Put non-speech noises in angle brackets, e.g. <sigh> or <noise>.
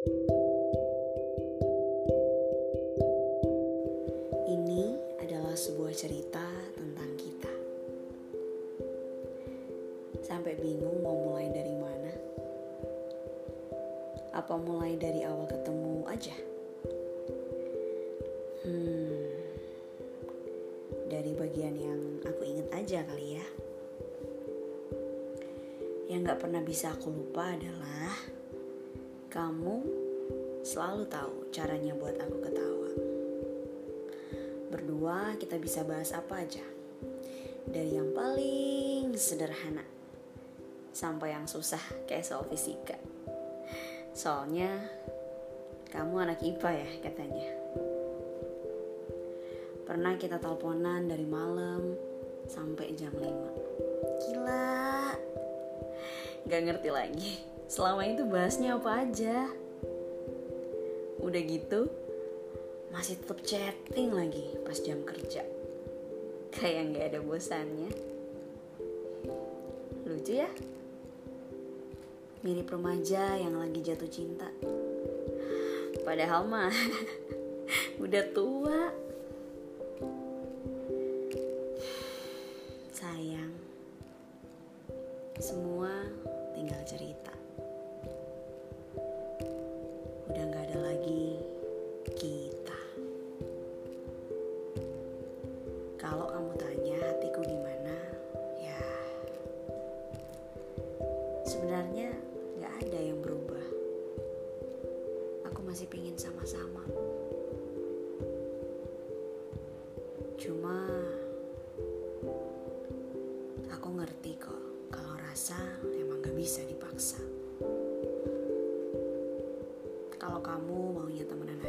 Ini adalah sebuah cerita tentang kita. Sampai bingung mau mulai dari mana? Apa mulai dari awal ketemu aja? Hmm, dari bagian yang aku inget aja kali ya. Yang gak pernah bisa aku lupa adalah kamu selalu tahu caranya buat aku ketawa. Berdua kita bisa bahas apa aja. Dari yang paling sederhana sampai yang susah kayak soal fisika. Soalnya kamu anak IPA ya katanya. Pernah kita teleponan dari malam sampai jam 5. Gila. Gak ngerti lagi. Selama itu bahasnya apa aja. Udah gitu, masih tetap chatting lagi pas jam kerja. Kayak nggak ada bosannya. Lucu ya? Mirip remaja yang lagi jatuh cinta. Padahal mah <laughs> udah tua. Sayang, semua tinggal cerita. Kalau kamu tanya hatiku gimana, ya sebenarnya nggak ada yang berubah. Aku masih pingin sama-sama. Cuma aku ngerti kok kalau rasa emang gak bisa dipaksa. Kalau kamu maunya temenan